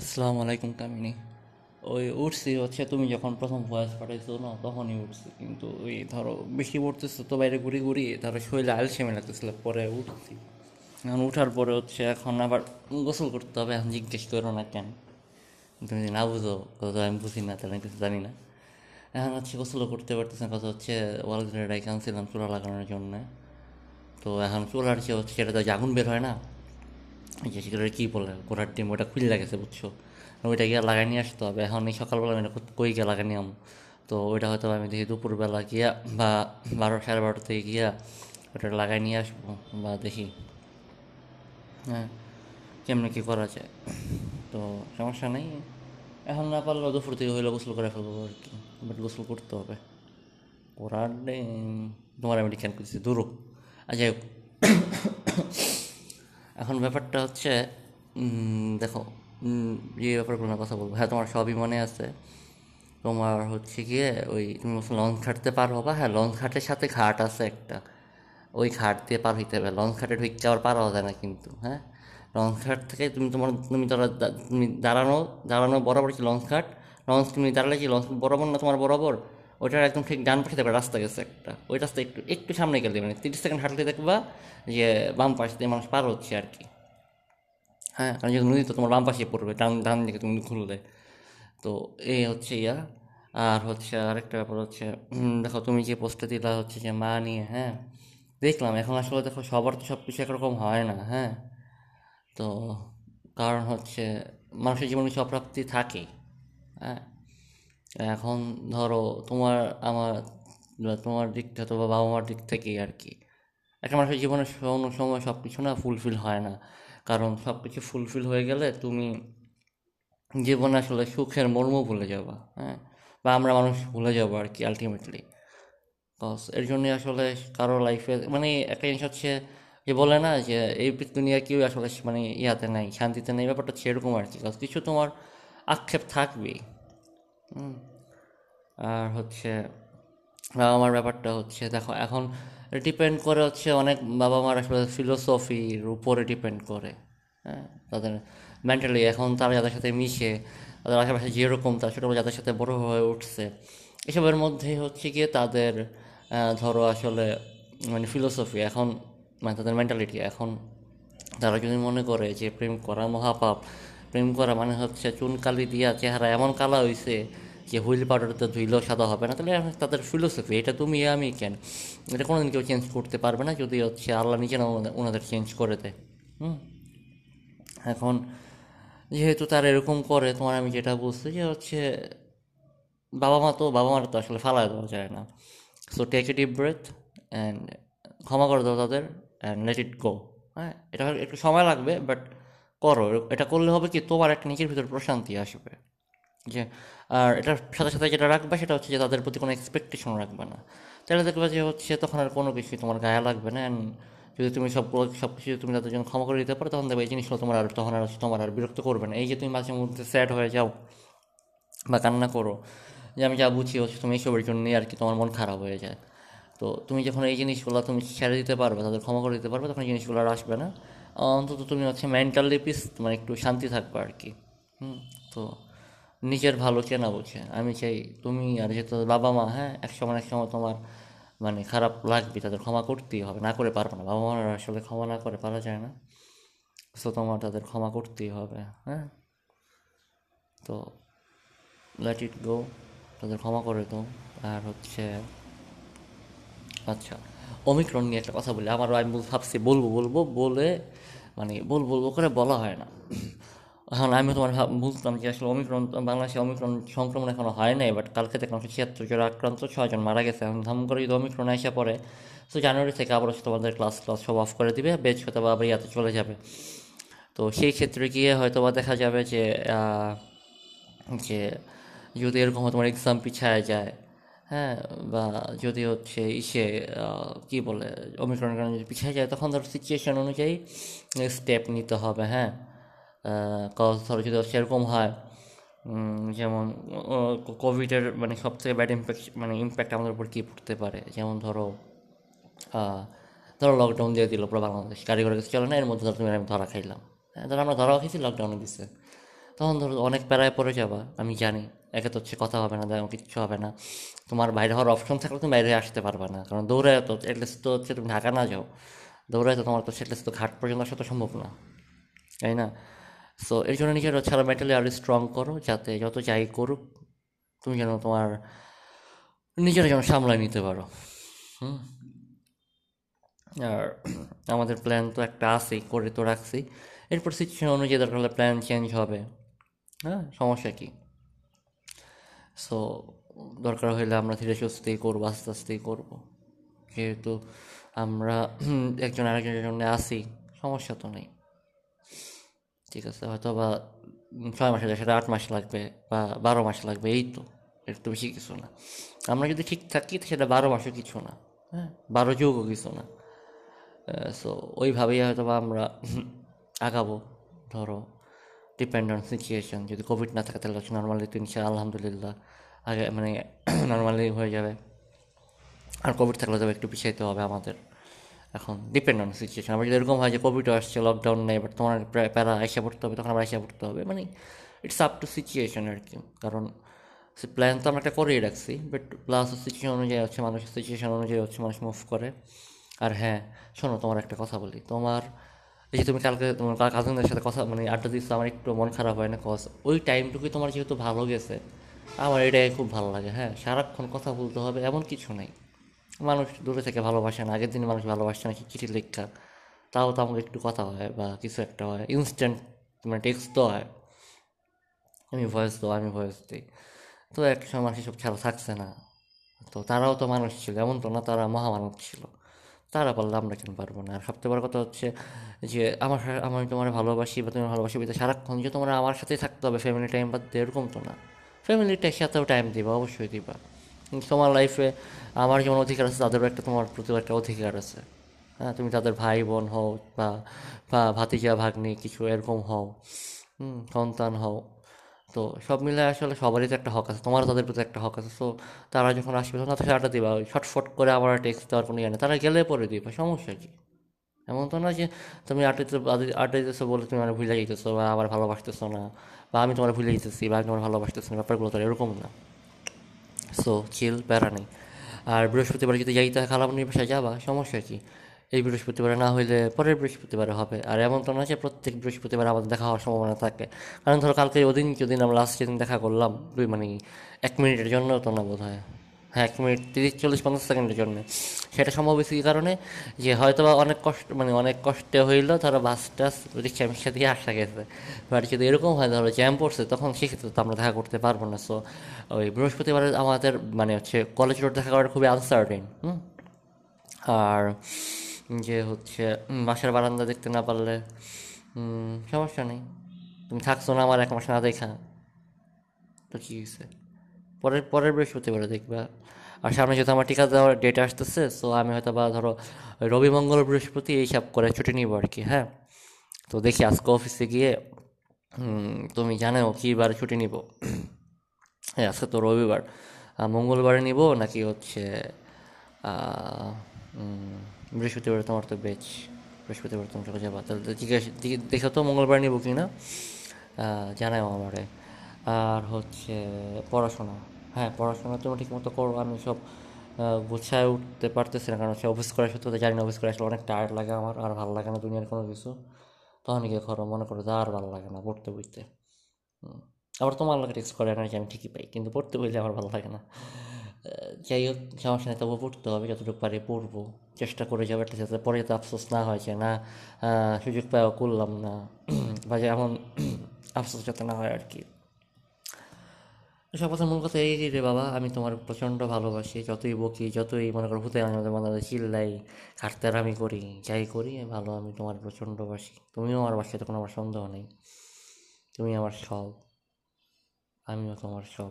আসসালামু আলাইকুম কামিনী ওই উঠছি, হচ্ছে তুমি যখন প্রথম ভয়েস পাঠাইছো না, তখনই উঠছি। কিন্তু ওই ধরো বেশি পড়তেছো তো বাইরে ঘুরি ঘুরি, ধরো শরীরে আলসেমে লাগতেছিল, পরে উঠছি। এখন উঠার পরে হচ্ছে এখন আবার গোসল করতে হবে, এখন জিজ্ঞেস করো না কেন? তুমি যদি না বুঝো, কথা আমি বুঝি না, তাহলে কিছু জানি না। এখন হচ্ছে গোসলও করতে পারতেছে কথা হচ্ছে ওয়াল আনছিলাম চুলা লাগানোর জন্য। তো এখন চুলার যে হচ্ছে সেটা তো আগুন বের হয় না? যে সেগুলো কী বলে গোড়ার ডিম ওটা খুলে লাগেছে বুঝছ? ওইটা গিয়ে লাগাই নিয়ে আসতে হবে। এখন এই সকালবেলা আমি কই গিয়ে লাগাই নিলাম তো ওইটা হয়তো আমি দেখি দুপুরবেলা গিয়া বা বারো, সাড়ে বারোটা থেকে গিয়া ওটা লাগাই নিয়ে আসব বা দেখি। হ্যাঁ কেমনি কী করা যায়? তো সমস্যা নেই। এখন না পারলেও দুপুর থেকে হইলে গোসল করে ফেলব আর কি। বাট গোসল করতে হবে। করার তোমার আমি ক্যান করছি দূরও আর যাই হোক। এখন ব্যাপারটা হচ্ছে দেখো যে ব্যাপারগুলো কথা বলব। হ্যাঁ তোমার সবই মনে আছে। তোমার হচ্ছে গিয়ে ওই তুমি লঞ্চ ঘাটতে পার হবা? হ্যাঁ লঞ্চ ঘাটের সাথে ঘাট আছে একটা। ওই ঘাট দিয়ে পার হইতে হবে। লঞ্চ ঘাটে ঢুকতে আবার পার হওয়া যায় না কিন্তু হ্যাঁ? লঞ্চ ঘাট থেকে তুমি তোমার, তুমি ধরো তুমি দাঁড়ানো দাঁড়ানো বরাবর কি লঞ্চ ঘাট? লঞ্চ তুমি দাঁড়ালে কি লঞ্চ বরাবর না তোমার বরাবর? ওইটার একদম ঠিক ডান পাশে দেখবে রাস্তা গেছে একটা। ওই রাস্তা একটু একটু সামনে গেলে মানে তিরিশ সেকেন্ড হাঁটলে দেখবা যে বাম পাশ দিয়ে মানুষ পার হচ্ছে আর কি। হ্যাঁ। কারণ যেহেতু নদী তো তোমার বাম পাশে পড়বে ডান ডান দিকে তুমি খুললে তো এই হচ্ছে ইয়া। আর হচ্ছে আরেকটা ব্যাপার হচ্ছে দেখো তুমি যে পোস্টটা দিলা হচ্ছে যে মা নিয়ে হ্যাঁ? দেখলাম এখন আসলে দেখো সবার তো সব কিছু একরকম হয় না হ্যাঁ? তো কারণ হচ্ছে মানুষের জীবনে কিছু অপ্রাপ্তি থাকে হ্যাঁ? এখন ধরো তোমার আমার তোমার দিক থেকে অথবা বাবা মার দিক থেকেই আর কি। একটা মানুষের জীবনে কোনো সময় সব কিছু না ফুলফিল হয় না। কারণ সব কিছু ফুলফিল হয়ে গেলে তুমি জীবনে আসলে সুখের মর্ম ভুলে যাবা হ্যাঁ? বা আমরা মানুষ ভুলে যাব আর কি আলটিমেটলি কজ এর জন্য আসলে কারও লাইফে মানে একটা জিনিস হচ্ছে যে বলে না যে এই দুনিয়া কেউ আসলে মানে ইয়াতে নাই, শান্তিতে নেই, ব্যাপারটা এরকম আর কি। কিছু তোমার আক্ষেপ থাকবেই। আর হচ্ছে বাবা মার ব্যাপারটা হচ্ছে, দেখো, এখন ডিপেন্ড করে হচ্ছে অনেক বাবা মার আসলে ফিলোসফির উপরে ডিপেন্ড করে হ্যাঁ? তাদের মেন্টালি এখন তারা যাদের সাথে মিশে, তাদের আশেপাশে যেরকম তারা ছোটোবেলা যাদের সাথে বড় হয়ে উঠছে, এসবের মধ্যে হচ্ছে গিয়ে তাদের ধরো আসলে মানে ফিলোসফি এখন মানে তাদের মেন্টালিটি এখন, তারা যদি মনে করে যে প্রেম করা মহাপাপ, প্রেম করা মানে হচ্ছে চুনকালি দিয়া চেহারা এমন কালা হইছে যে হুইল পাউডারতে ধুইলেও সাদা হবে না, তাহলে তাদের ফিলোসফি এটা তুমি আমি কেন? এটা কোনোদিন কেউ চেঞ্জ করতে পারবে না যদি হচ্ছে আল্লাহ নিজে না ওনাদের- ওনাদের চেঞ্জ করে দেয়। হুম? এখন যেহেতু তারা এরকম করে, তোমার আমি যেটা বুঝছি যে হচ্ছে বাবা মা তো বাবা মার তো আসলে ফালায় দেওয়া যায় না। So take a deep breath and ক্ষমা করে দাও তাদের অ্যান্ড লেট ইট গো হ্যাঁ? এটা একটু সময় লাগবে বাট করো। এটা করলে হবে কি তোমার একটা নিজের ভিতরে প্রশান্তি আসবে। যে, আর এটার সাথে সাথে যেটা রাখবে সেটা হচ্ছে যে তাদের প্রতি কোনো এক্সপেকটেশন রাখবে না। তাহলে দেখবে যে হচ্ছে তখন আর কোনো কিছুই তোমার গায়ে লাগবে না। অ্যান্ড যদি তুমি সবগুলো সব কিছু তুমি তাদের জন্য ক্ষমা করে দিতে পারো, তখন দেখবে এই জিনিসগুলো তোমার আর, তখন আর তোমার আর বিরক্ত করবে না। এই যে তুমি মাঝে মধ্যে স্যাড হয়ে যাও বা কান্না করো, যে আমি যা বুঝি হচ্ছে তুমি এইসবের জন্যই আর কি তোমার মন খারাপ হয়ে যায়। তো তুমি যখন এই জিনিসগুলো তুমি ছেড়ে দিতে পারবে, তাদের ক্ষমা করে দিতে পারবে, তখন এই জিনিসগুলো আর আসবে না। অন্তত তুমি হচ্ছে মেন্টালি পিস মানে একটু শান্তি থাকবে আর কি। হুম, তো নিজের ভালো চেনা বোঝে? আমি চাই তুমি আর যেহেতু বাবা মা হ্যাঁ এক সময় এক সময় তোমার মানে খারাপ লাগবে, তাদের ক্ষমা করতেই হবে। না করে পারবে না। বাবা মারা আসলে ক্ষমা না করে পারা যায় না। সো তোমার তাদের ক্ষমা করতেই হবে হ্যাঁ? তো লেট ইট গো তাদের ক্ষমা করে দাও। আর হচ্ছে আচ্ছা অমিক্রণ নিয়ে একটা কথা বলি। আমারও আমি ভাবছি বলব বলব, বলে মানে বল বলব করে বলা হয় না। এখন আমি তোমার বুঝতাম যে আসলে অমিক্রণ বাংলাদেশে অমিক্রণ সংক্রমণ এখনও হয় নাই বাট কালকে দেখলাম ছিয়াত্তর জন আক্রান্ত ছয়জন মারা গেছে। এখন ধাম করে যদি অমিক্রণ এসে পড়ে তো জানুয়ারি থেকে আবার তোমাদের ক্লাস ক্লাস সব অফ করে দিবে বেচ হয়তো বা আবার ইয়াতে চলে যাবে। তো সেই ক্ষেত্রে গিয়ে হয়তো বা দেখা যাবে যে যে যদি এরকম তোমার এক্সাম পিছায় যায় হ্যাঁ বা যদি হচ্ছে ইসে কি বলে অমিক্রণের কারণে যদি পিছিয়ে যায়, তখন ধরো সিচুয়েশন অনুযায়ী স্টেপ নিতে হবে হ্যাঁ। কজ ধরো যদি সেরকম হয় যেমন কোভিডের মানে সবথেকে ব্যাড ইম্প্যাক্ট মানে ইম্প্যাক্ট আমাদের উপর কী পড়তে পারে? যেমন ধরো ধরো লকডাউন দিয়ে দিল পুরো বাংলাদেশ ঘোড়া কিছু, চলে না, এর মধ্যে ধরো তুমি, আমি ধরা খাইলাম। হ্যাঁ ধরো আমরা ধরা খেয়েছি লকডাউনে দিচ্ছে তখন ধরো অনেক প্যারায় পড়ে যাবা, আমি জানি। একে তো হচ্ছে কথা হবে না দেখো কিচ্ছু হবে না। তোমার বাইরে হওয়ার অপশন থাকলে তুমি বাইরে আসতে পারবে না। কারণ দৌড়ায় তো এটলিস্ট তো হচ্ছে তুমি ঢাকা না যাও, দৌড়ায় তো তোমার তো সেটলিস্ট তো ঘাট পর্যন্ত আসা তো সম্ভব না। তাই না? সো এর জন্য নিজের আরও মেন্টালি আরও স্ট্রং করো, যাতে যত যাই করুক, তুমি যেন তোমার নিজেরা যেন সামলায় নিতে পারো। হুম? আর আমাদের প্ল্যান তো একটা আছেই, করে তো রাখছি। এরপর সিচুয়েশন অনুযায়ী দরকার হলে প্ল্যান চেঞ্জ হবে। হ্যাঁ সমস্যা কী? সো দরকার হলে আমরা ধীরে সুস্থেই করব, আস্তে আস্তেই করব। যেহেতু আমরা একজন আরেকজনের জন্য আসি সমস্যা তো নেই। ঠিক আছে হয়তো বা ছয় মাসে যায় সেটা আট মাস লাগবে বা বারো মাস লাগবে, এই তো, একটু বেশি কিছু না। আমরা যদি ঠিক থাকি সেটা বারো মাসও কিছু না হ্যাঁ? বারো যুগও কিছু না। সো ওইভাবেই হয়তো বা আমরা আগাবো, ধরো ডিপেন্ড অন সিচুয়েশন যদি কোভিড না থাকে, তাহলে হচ্ছে নর্মালি তো ইনশা আলহামদুলিল্লাহ, আগে মানে নর্মালি হয়ে যাবে। আর কোভিড থাকলে তবে একটু পিছাইতে হবে আমাদের। এখন ডিপেন্ড অন সিচুয়েশন আবার যদি এরকম হয় যে কোভিড আসছে লকডাউন নেই বাট তোমার প্যারা এসে পড়তে হবে, তখন আবার এসে পড়তে হবে। মানে ইটস আপ টু সিচুয়েশন আর কি কারণ সে প্ল্যান তো আমরা একটা করেই রাখছি বাট প্লাস সিচুয়েশন অনুযায়ী হচ্ছে, মানুষের সিচুয়েশন অনুযায়ী হচ্ছে, মানুষ মুভ করে। আর হ্যাঁ শোনো, তোমার একটা কথা বলি। তোমার, এই যে তুমি কালকে, তোমার কাজিনদের সাথে কথা মানে আড্ডা দিচ্ছ, আমার একটু মন খারাপ হয় না কজ ওই টাইমটুকুই তোমার যেহেতু ভালো গেছে, আমার এটাই খুব ভালো লাগে। হ্যাঁ সারাক্ষণ কথা বলতে হবে, এমন কিছু নেই। মানুষ দূরে থেকে ভালোবাসে না, আগের দিনে মানুষ ভালোবাসে না কি চিঠি লেখা। তাও তো আমাকে একটু কথা হয় বা কিছু একটা হয় ইনস্ট্যান্ট মানে টেক্সট তো হয়। আমি ভয়েস তো আমি ভয়েস দিই। তো এক সময় মানুষ এসব খেলা থাকছে না। তো তারাও তো মানুষ ছিল, এমন তো না তারা মহামানব ছিল। তারা পারলে আমরা কেন পারব না? আর সবথেকে বড় কথা হচ্ছে যে, আমার আমি তোমার ভালোবাসি বা তুমি ভালোবাসি বিতে সারাক্ষণ যে তোমরা আমার সাথেই থাকতে হবে ফ্যামিলি টাইম বা এরকম তো না। ফ্যামিলিটার সাথেও টাইম দিবা, অবশ্যই দিবা। তোমার লাইফে আমার যেমন অধিকার আছে, তাদেরও একটা তোমার প্রতিও একটা অধিকার আছে। হ্যাঁ তুমি তাদের ভাই, বোন হও বা বা ভাতিজা, ভাগ্নি, কিছু এরকম হও সন্তান হও। তো সব মিলে আসলে সবারই তো একটা হক আছে, তোমারও তাদের প্রতি একটা হক আছে। সো তারা যখন আসবে, তখন তাদের আড্ডা দিবা, ওই ছটফট করে আমার টেক্সট দেওয়ার কোনো ইয়ে নেই। তারা গেলে পরে দিবা, সমস্যা কি? এমন তো না যে তুমি আড্ডাতে আড্ডা দিতেছো বলে তুমি আমার ভুলে যেতেছো বা আবার ভালোবাসতেছো না, বা আমি তোমার ভুলে যেতেছি বা আমি তোমার ভালোবাসতেছি না, ব্যাপারগুলো তো এরকম না। সো চিল প্যারা নেই। আর বৃহস্পতিবার যদি যাইতে খালামনির নির্বাসায় যাবা? সমস্যা কী? এই বৃহস্পতিবারে না হইলে পরের বৃহস্পতিবারে হবে। আর এমন তো না যে প্রত্যেক বৃহস্পতিবার আমাদের দেখা হওয়ার সম্ভাবনা থাকে। কারণ ধরো, কালকে ওদিন, যেদিন আমরা লাস্ট যেদিন দেখা করলাম, দুই মানে এক মিনিটের জন্য তো না বোধ হ্যাঁ এক মিনিট, তিরিশ, চল্লিশ, পঞ্চাশ সেকেন্ডের জন্য। সেটা সম্ভব হয়েছে এই কারণে? যে হয়তো বা অনেক কষ্ট মানে অনেক কষ্টে হইল, ধরো বাস টাস রিক্সা মিক্সা দিয়ে আসা গেছে। বাট যদি এরকম হয়, ধরো জ্যাম পড়ছে, তখন সেক্ষেত্রে তো আমরা দেখা করতে পারব না। সো ওই বৃহস্পতিবার আমাদের মানে হচ্ছে কলেজ রোড দেখা করাটা খুবই আনসার্টেন হুম? আর যে হচ্ছে বাসার বারান্দা দেখতে না পারলে সমস্যা নেই। তুমি থাকছো না, আমার এক মাস না দেখা। তো কী হয়েছে পরের পরের বৃহস্পতিবারে দেখবা। আর সামনে যেহেতু আমার টিকা দেওয়ার ডেট আসতেছে সো আমি হয়তো বা ধরো রবি মঙ্গল বৃহস্পতি এইসব করে ছুটি নিব আর কি হ্যাঁ? তো দেখি আজকে অফিসে গিয়ে তুমি জানো কী বার ছুটি নিব। হ্যাঁ আজকে তো রবিবার মঙ্গলবারে নিব নাকি হচ্ছে বৃহস্পতিবার তোমার তো বেচ বৃহস্পতিবার তুমি চলে যাবা। তাহলে জিজ্ঞাসা দেখো তো মঙ্গলবার নিব কি না জানাও আমারে। আর হচ্ছে পড়াশোনা। হ্যাঁ পড়াশোনা তুমি ঠিক মতো করো, আমি সব গুছায় উঠতে পারতেছি না, কারণ সে অফিস করার সত্যি জানি না অফিস করে আসলে অনেক টায়ার্ড লাগে আমার, আর ভালো লাগে না দুনিয়ার কোনো কিছু। তখন গিয়ে করো মনে করো আর ভালো লাগে না পড়তে বইতে। আবার তোমার লাগে টেক্সট করে এনার্জি আমি ঠিকই পাই, কিন্তু পড়তে বইলে আমার ভালো লাগে না। যাই হোক, সমস্যা নেই, তবুও পড়তে হবে, যতটুকু পারি পড়ব, চেষ্টা করে যাব একটা যাতে পরে যাতে আফসোস না হয় যে না সুযোগ পাওয়া করলাম না। বা যেমন আফসোস যাতে না হয় আর কি। সব মূল কথা এই রে বাবা, আমি তোমার প্রচণ্ড ভালোবাসি, যতই বকি, যতই মনে করো ভূতে মাঝে মাঝে চিল্লাই আমি করি, যাই করি, ভালো, আমি তোমার প্রচণ্ড বাসি। তুমিও আমার বাসি তখন আমার সন্দেহ নেই। তুমি আমার সব। আমিও তোমার সব।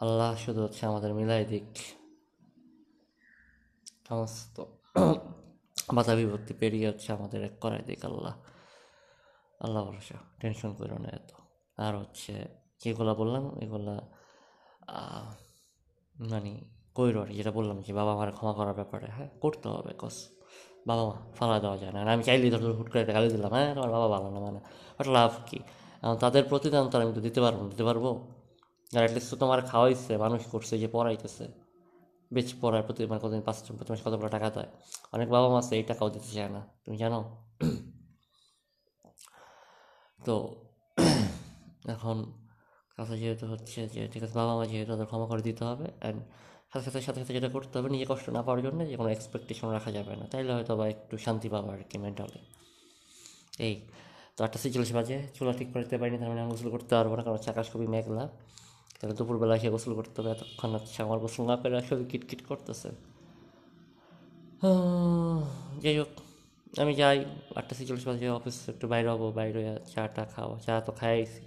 আল্লাহ শুধু হচ্ছে আমাদের মিলাই দিক। সমস্ত বাধা বিভক্তি পেরিয়ে হচ্ছে আমাদের এক করাই দিক, আল্লাহ। আল্লাহ ভরসা, টেনশন করো না এত। আর হচ্ছে যেগুলো বললাম, এগুলা মানে কইর আর যেটা বললাম যে বাবা আমার ক্ষমা করার ব্যাপারে হ্যাঁ করতে হবে কস বাবা মা ফালা দেওয়া যায় না। আমি চাইলেই ধর হুট করে গালি দিলাম হ্যাঁ তোমার বাবা ভালো না মানে বাট লাভ কি? এখন তাদের প্রতিদান তো আমি তো দিতে পারব দিতে পারব। আর অ্যাটলিস্ট তো তোমার খাওয়াইছে, মানুষ করছে, যে পড়াইতেছে। বেচ পড়ার প্রতি মানে কতদিন, পাঁচ প্রতি মাসে কতগুলো টাকা দেয়? অনেক বাবা মা আছে, এই টাকাও দিতে চায় না, তুমি জানো? তো, এখন কথা যেহেতু হচ্ছে যে ঠিক আছে বাবা মা যেহেতু তাদের ক্ষমা করে দিতে হবে অ্যান্ড সাথে সাথে সাথে সাথে যেটা করতে হবে নিজে কষ্ট না পাওয়ার জন্য যে কোনো এক্সপেকটেশন রাখা যাবে না। তাইলে হয়তো বা একটু শান্তি পাবো আর কি মেন্টালি এই তো আটটা সিচল্লিশ বাজে, চুলা ঠিক করতে পারিনি, তার মানে আমি গোসল করতে পারব না, কারণ হচ্ছে আকাশ খুবই মেঘলা। তাহলে দুপুরবেলা এসে গোসল করতে হবে, এতক্ষণ হচ্ছে আমার গোসল না পেরে আসলে কিটকিট করতেছে। যাই হোক, আমি যাই, আটটা ছিচল্লিশ বাজে, অফিস একটু বাইরে হব, বাইরে হয়ে চাটা খাওয়া চা তো খাইছি।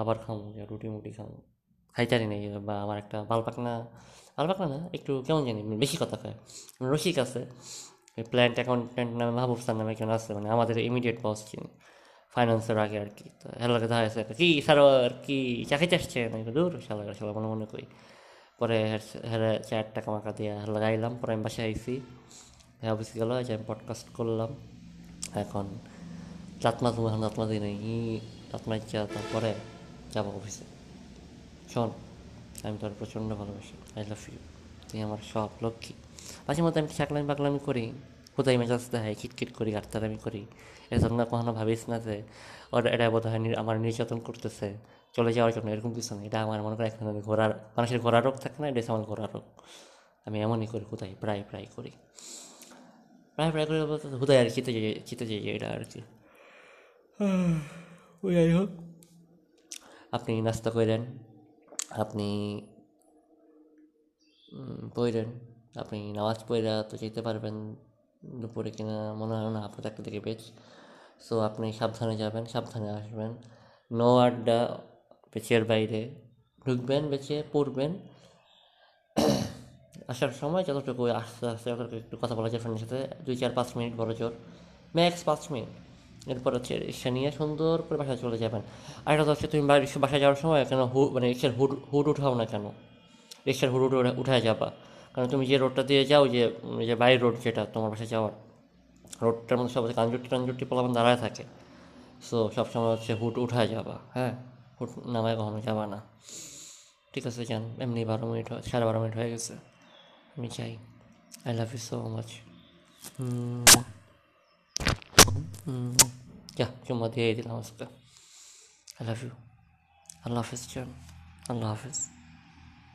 আবার যে রুটি মুটি খাব খাইতারি নেই বা আমার একটা বালপাকনা বালপাকনা না, একটু কেমন জানি মানে বেশি কথা খায় রসিক আছে প্ল্যান্ট অ্যাকাউন্টেন্ট নামে, মাহবুব স্যার নামে একজন আছে মানে আমাদের ইমিডিয়েট বস চিনি ফাইন্যান্সের আগে আর কি। তো হেলাকে দেখা আছে কি স্যার আর কি, চা খাইতে আসছে না দূর, শালা শালা, মনে মনে করি পরে হেরে চার টাকা মাকা দিয়ে লাগাইলাম, পরে আমি বাসায় আইসি অফিসে গেলো যে আমি পডকাস্ট করলাম। এখন রাতমা তুমি এখন রাতমা দিই নেই রাতমা ইচ্ছা, তারপরে যাব অফিসে শোন, আমি তোর প্রচণ্ড ভালোবাসি। আই লাভ ইউ তুই আমার সব লক্ষ্মী। মাঝে মধ্যে আমি চাকলামি পাকলামি করি কোথায় মেজাজ দেয় খিটখিট করি, গাড়তারামি করি। এর জন্য কখনো ভাবিস না যে, ওর এটা বোধ হয় নি- আমার নির্যাতন করতেছে। চলে যাওয়ার জন্য এরকম কিছু নেই। এটা আমার মনে করে এখন আমি ঘোরার মানুষের ঘোরা রোগ থাকে না, এটা আমার ঘোরা রোগ। আমি এমনই করি কোথায় প্রায় প্রায় করি। প্রায় প্রায় করে হুদায় আর চিতে যে চিতে যে এটা আর কি। ওই যাই হোক। আপনি নাস্তা করেন আপনি পড়েন আপনি নামাজ পড়া তো যেতে পারবেন দুপুরে কিনা, মনে হয় না, আপনার একটা দিকে বেচ সো আপনি সাবধানে যাবেন, সাবধানে আসবেন। নো আড্ডা, বেচের বাইরে। ঢুকবেন, বেচে পড়বেন। আসার সময় যতটুকু আস্তে আস্তে একটু কথা বলা যায় ফ্রেন্ডের সাথে, দুই চার পাঁচ মিনিট বড় জোর। ম্যাক্স পাঁচ মিনিট। এরপর হচ্ছে রিক্সা নিয়ে সুন্দর করে বাসায় চলে যাবেন। আর একটা হচ্ছে তুমি বাসায় যাওয়ার সময় কেন হু মানে রিক্সার হুড হুড উঠাও না কেন? রিক্সার হুড উঠে উঠায় যাবা। কারণ তুমি যে রোডটা দিয়ে যাও, যে যে বাইরের রোড যেটা তোমার বাসায় যাওয়ার, রোডটার মধ্যে সব কাঞ্জুটি টাঞ্জুটি পোলাপান দাঁড়ায় থাকে। সো সবসময় হচ্ছে হুট উঠায় যাবা হ্যাঁ? হুট নামায় কখনো যাবা না। ঠিক আছে যান এমনি বারো মিনিট হয়, সাড়ে বারো মিনিট হয়ে গেছে। আমি চাই I love you so much যা চুম্মা দিয়ে দিলাম আজকে আই লাভ ইউ আল্লাহ হাফিজ জান আল্লাহ হাফিজ